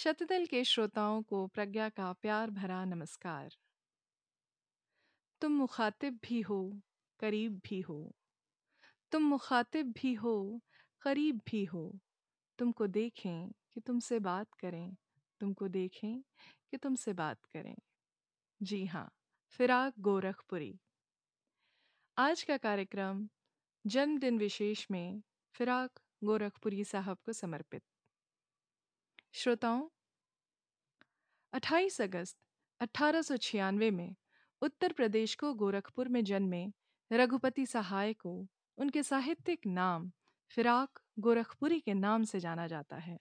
शतदल के श्रोताओं को प्रज्ञा का प्यार भरा नमस्कार। तुम मुखातिब भी हो, करीब भी हो। तुम मुखातिब भी हो, करीब भी हो। तुमको देखें कि तुमसे बात करें, तुमको देखें कि तुमसे बात करें। जी हाँ फिराक गोरखपुरी। आज का कार्यक्रम जन्मदिन विशेष में फिराक गोरखपुरी साहब को समर्पित। श्रोताओं 28 अगस्त अठारह सौ छियानवे में उत्तर प्रदेश को गोरखपुर में जन्मे रघुपति सहाय को उनके साहित्यिक नाम फिराक गोरखपुरी के नाम से जाना जाता है।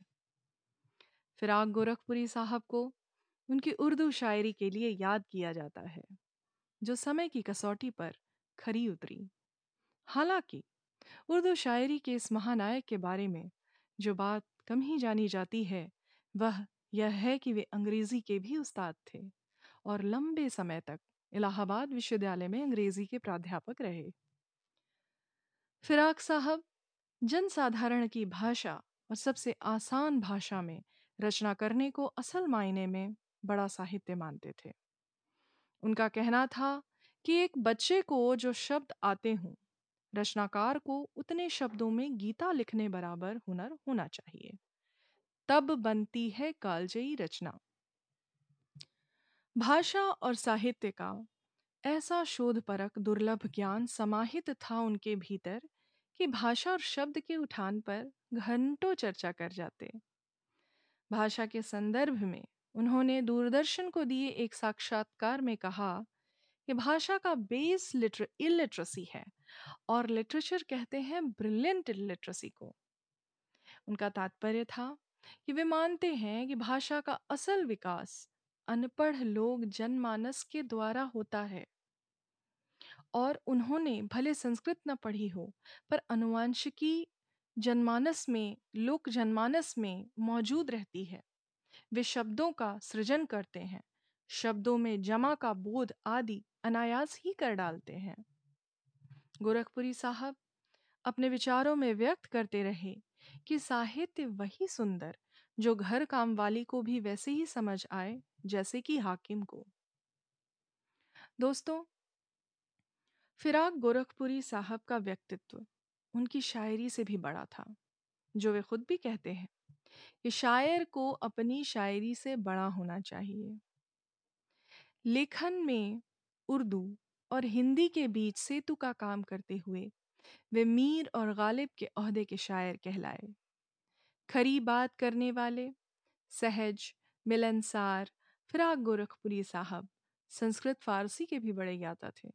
फिराक गोरखपुरी साहब को उनकी उर्दू शायरी के लिए याद किया जाता है, जो समय की कसौटी पर खरी उतरी। हालाँकि, उर्दू शायरी के इस महानायक के बारे में जो बात कम ही जानी जाती है वह यह है कि वे अंग्रेज़ी के भी उस्ताद थे और लंबे समय तक इलाहाबाद विश्वविद्यालय में अंग्रेज़ी के प्राध्यापक रहे। फिराक साहब, जनसाधारण की भाषा और सबसे आसान भाषा में रचना करने को असल मायने में बड़ा साहित्य मानते थे। उनका कहना था कि एक बच्चे को जो शब्द आते हों, रचनाकार को उतने शब्दों में गीता लिखने बराबर हुनर होना चाहिए। तब बनती है कालजयी रचना। भाषा और साहित्य का ऐसा शोधपरक दुर्लभ ज्ञान समाहित था उनके भीतर कि भाषा और शब्द के उठान पर घंटों चर्चा कर जाते। भाषा के संदर्भ में उन्होंने दूरदर्शन को दिए एक साक्षात्कार में कहा कि भाषा का बेस लिटर इलिटरेसी है और लिटरेचर कहते हैं ब्रिलियंट लिटरेसी को। उनका तात्पर्य था कि वे मानते हैं कि भाषा का असल विकास अनपढ़ लोग जनमानस के द्वारा होता है। और उन्होंने भले संस्कृत न पढ़ी हो, पर अनुवांशिकी जनमानस में, लोक जनमानस में मौजूद रहती है। वे शब्दों का सृजन करते हैं, शब्दों में जमा का बोध आदि अनायास ही कर डालते हैं। गोरखपुरी साहब अपने विचारों में व्यक्त करते रहे कि साहित्य वही सुंदर जो घर काम वाली को भी वैसे ही समझ आए, जैसे कि हाकिम को। दोस्तों, फिराक गोरखपुरी साहब का व्यक्तित्व उनकी शायरी से भी बड़ा था, जो वे खुद भी कहते हैं। कि शायर को अपनी शायरी से बड़ा होना चाहिए। लेखन में उर्दू और हिंदी के बीच सेतु का काम करते हुए वे मीर और गालिब के अहदे के शायर कहलाए। खरी बात करने वाले, सहज, मिलनसार, फिराक गोरखपुरी साहब संस्कृत फारसी के भी बड़े ज्ञाता थे।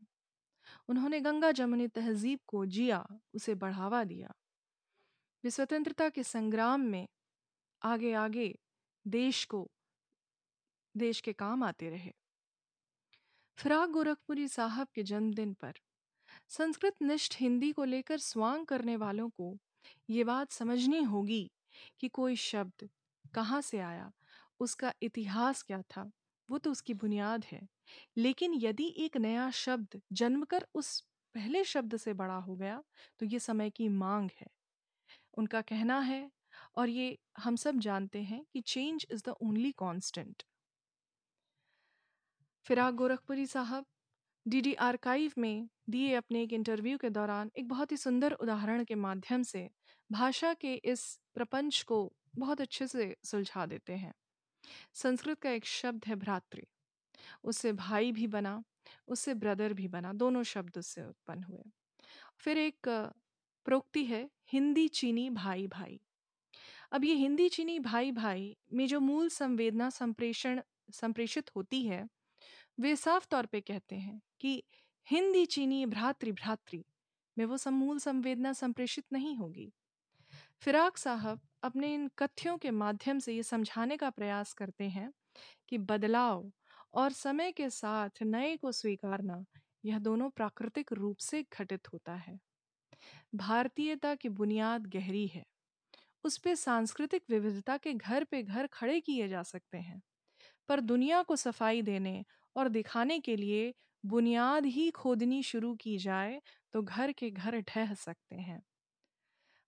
उन्होंने गंगा जमुनी तहजीब को जिया, उसे बढ़ावा दिया। वे स्वतंत्रता के संग्राम में आगे आगे देश को, देश के काम आते रहे। फिराक गोरखपुरी साहब के जन्मदिन पर संस्कृत निष्ठ हिंदी को लेकर स्वांग करने वालों को ये बात समझनी होगी कि कोई शब्द कहाँ से आया, उसका इतिहास क्या था, वो तो उसकी बुनियाद है। लेकिन यदि एक नया शब्द जन्मकर उस पहले शब्द से बड़ा हो गया तो ये समय की मांग है। उनका कहना है, और ये हम सब जानते हैं कि change is the only constant Firaq Gorakhpuri साहब, डीडी आर्काइव में दिए अपने एक इंटरव्यू के दौरान एक बहुत ही सुंदर उदाहरण के माध्यम से भाषा के इस प्रपंच को बहुत अच्छे से सुलझा देते हैं। संस्कृत का एक शब्द है भ्रातृ। उससे भाई भी बना, उससे ब्रदर भी बना, दोनों शब्द उससे उत्पन्न हुए। फिर एक प्रोक्ति है, हिंदी चीनी भाई भाई। अब ये हिंदी चीनी भाई भाई में जो मूल संवेदना संप्रेषण, संप्रेषित होती है, वे साफ़ तौर पे कहते हैं कि हिंदी चीनी भ्रातृ भ्रातृ में वो समूल संवेदना संप्रेषित नहीं होगी। फिराक साहब अपने इन कथ्यों के माध्यम से ये समझाने का प्रयास करते हैं कि बदलाव और समय के साथ नए को स्वीकारना, यह दोनों प्राकृतिक रूप से घटित होता है। भारतीयता की बुनियाद गहरी है। उस पर सांस्कृतिक विविधता के घर पे घर खड़े किए जा सकते हैं, पर दुनिया को सफ़ाई देने और दिखाने के लिए बुनियाद ही खोदनी शुरू की जाए तो घर के घर ढह सकते हैं।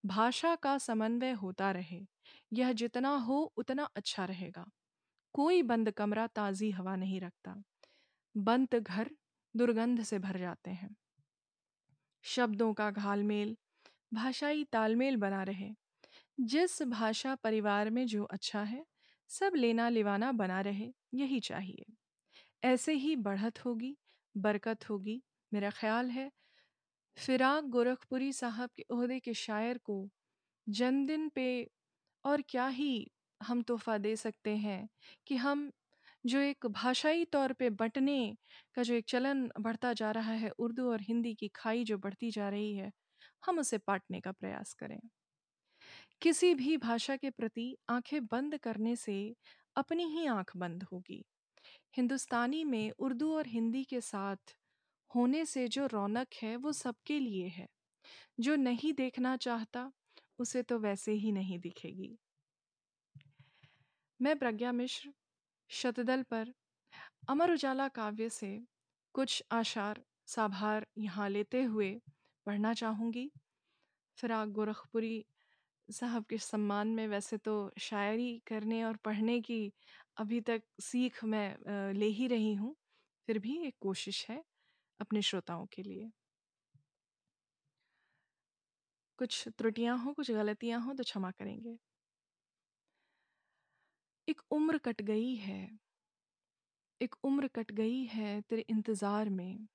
भाषा का समन्वय होता रहे, यह जितना हो उतना अच्छा रहेगा। कोई बंद कमरा ताज़ी हवा नहीं रखता। बंद घर दुर्गंध से भर जाते हैं। शब्दों का घालमेल, भाषाई तालमेल बना रहे। जिस भाषा परिवार में जो अच्छा है, सब लेना लिवाना बना रहे, यही चाहिए। ऐसे ही बढ़त होगी, बरकत होगी, मेरा ख्याल है फिराक गोरखपुरी साहब के अहदे के शायर को जन्मदिन पे और क्या ही हम तोहफ़ा दे सकते हैं कि हम जो एक भाषाई तौर पे बँटने का जो एक चलन बढ़ता जा रहा है उर्दू और हिंदी की खाई जो बढ़ती जा रही है, हम उसे पाटने का प्रयास करें। किसी भी भाषा के प्रति आँखें बंद करने से अपनी ही आँख बंद होगी। हिंदुस्तानी में उर्दू और हिंदी के साथ होने से जो रौनक है, वो सबके लिए है। जो नहीं देखना चाहता, उसे तो वैसे ही नहीं दिखेगी। मैं प्रज्ञा मिश्र, शतदल पर, अमर उजाला काव्य से कुछ आशार, साभार यहाँ लेते हुए पढ़ना चाहूँगी। फिराक गोरखपुरी साहब के सम्मान में वैसे तो शायरी करने और पढ़ने की अभी तक सीख मैं ले ही रही हूँ, फिर भी एक कोशिश है। अपने श्रोताओं के लिए। कुछ त्रुटियाँ हों, कुछ गलतियाँ हों तो क्षमा करेंगे। एक उम्र कट गई है। एक उम्र कट गई है तेरे इंतज़ार में।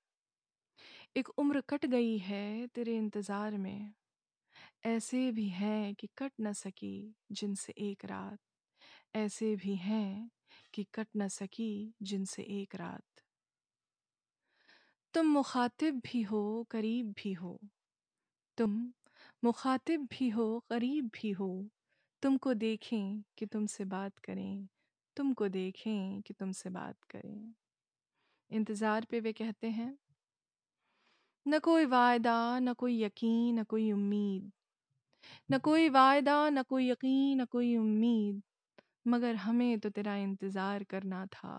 एक उम्र कट गई है तेरे इंतज़ार में। ऐसे भी हैं कि कट न सकी जिनसे एक रात। ऐसे भी हैं कि कट न सकी जिनसे एक रात। तुम मुखातिब भी हो, करीब भी हो। तुम मुखातिब भी हो, करीब भी हो। तुमको देखें कि तुमसे बात करें। तुमको देखें कि तुमसे बात करें। इंतज़ार पे वे कहते हैं, न कोई वायदा, न कोई यकीन, न कोई उम्मीद। न कोई वायदा, न कोई यकीन, न कोई उम्मीद। मगर हमें तो तेरा इंतज़ार करना था।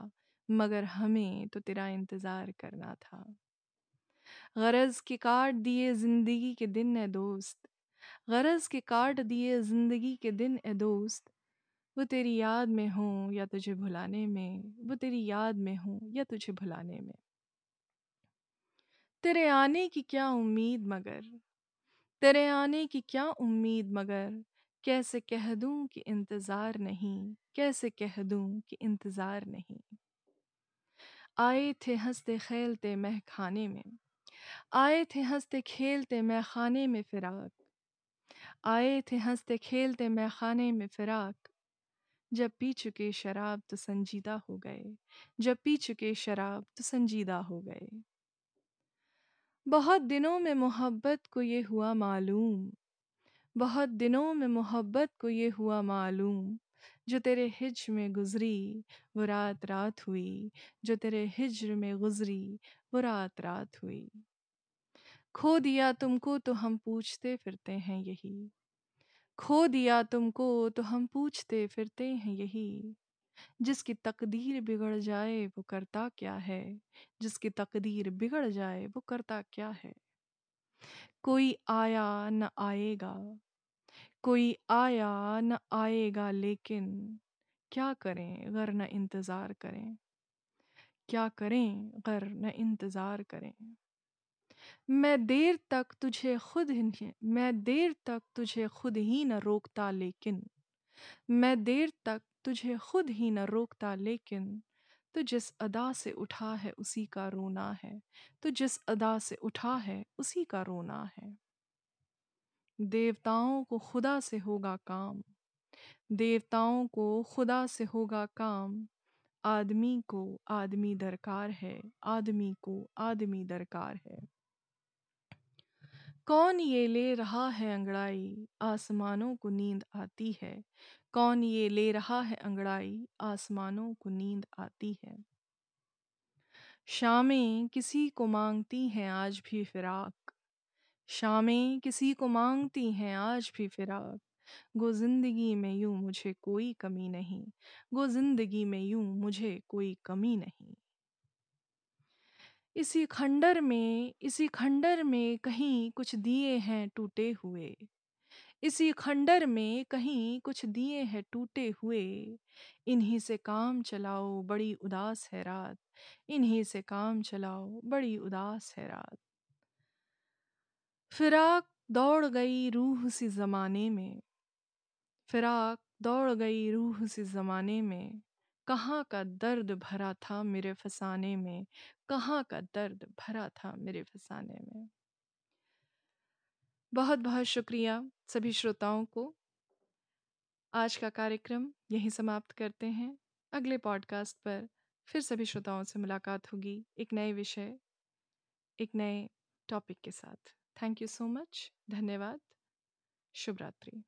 मगर हमें तो तेरा इंतज़ार करना था। गरज के काट दिए ज़िंदगी के दिन ए दोस्त। गरज के काट दिए ज़िंदगी के दिन ए दोस्त। वो तेरी याद में हूँ या तुझे भुलाने में। वो तेरी याद में हूँ या तुझे भुलाने में। तेरे आने की क्या उम्मीद मगर? तेरे आने की क्या उम्मीद मगर? कैसे कह दूँ कि इंतज़ार नहीं? कैसे कह दूँ कि इंतज़ार नहीं? आए थे हँसते खेलते मह खाने में। आए थे हँसते खेलते मैं खाने में फिराक। आए थे हँसते खेलते मैं खाने में फिराक। जब पी चुके शराब तो संजीदा हो गए। जब पी चुके शराब तो संजीदा हो गए। बहुत दिनों में मोहब्बत को ये हुआ मालूम। बहुत दिनों में मोहब्बत को ये हुआ मालूम। जो तेरे हिज में गुजरी, वो रात रात हुई। जो तेरे हिज्र में गुजरी, वो रात रात हुई। खो दिया तुमको तो हम पूछते फिरते हैं यही। खो दिया तुमको तो हम पूछते फिरते हैं यही। जिसकी तकदीर बिगड़ जाए वो करता क्या है? जिसकी तकदीर बिगड़ जाए वो करता क्या है? कोई आया न आएगा। कोई आया न आएगा लेकिन क्या करें? गर न इंतज़ार करें। क्या करें? गर न इंतज़ार करें। मैं देर तक तुझे खुद ही मैं देर तक तुझे खुद ही न रोकता लेकिन, मैं देर तक तुझे खुद ही न रोकता लेकिन तो जिस अदा से उठा है उसी का रोना है तो जिस अदा से उठा है उसी का रोना है। देवताओं को खुदा से होगा काम, देवताओं को खुदा से होगा काम, आदमी को आदमी दरकार है, आदमी को आदमी दरकार है। कौन ये ले रहा है अंगड़ाई? आसमानों को नींद आती है। कौन ये ले रहा है अंगड़ाई? आसमानों को नींद आती है। शामें किसी को मांगती हैं आज भी फिराक। शामें किसी को मांगती हैं आज भी फिराक। गो ज़िंदगी में यूँ मुझे कोई कमी नहीं। गो ज़िंदगी में यूँ मुझे कोई कमी नहीं। इसी खंडर में, इसी खंडर में कहीं कुछ दिए हैं टूटे हुए। इसी खंडर में कहीं कुछ दिए हैं टूटे हुए। इन्हीं से काम चलाओ, बड़ी उदास है रात। इन्हीं से काम चलाओ, बड़ी उदास है रात। फिराक दौड़ गई रूह सी ज़माने में। फिराक दौड़ गई रूह सी ज़माने में। कहाँ का दर्द भरा था मेरे फसाने में? कहाँ का दर्द भरा था मेरे फसाने में? बहुत बहुत शुक्रिया सभी श्रोताओं को। आज का कार्यक्रम यहीं समाप्त करते हैं। अगले पॉडकास्ट पर फिर सभी श्रोताओं से मुलाकात होगी एक नए विषय, एक नए टॉपिक के साथ। थैंक यू सो मच, धन्यवाद शुभ रात्रि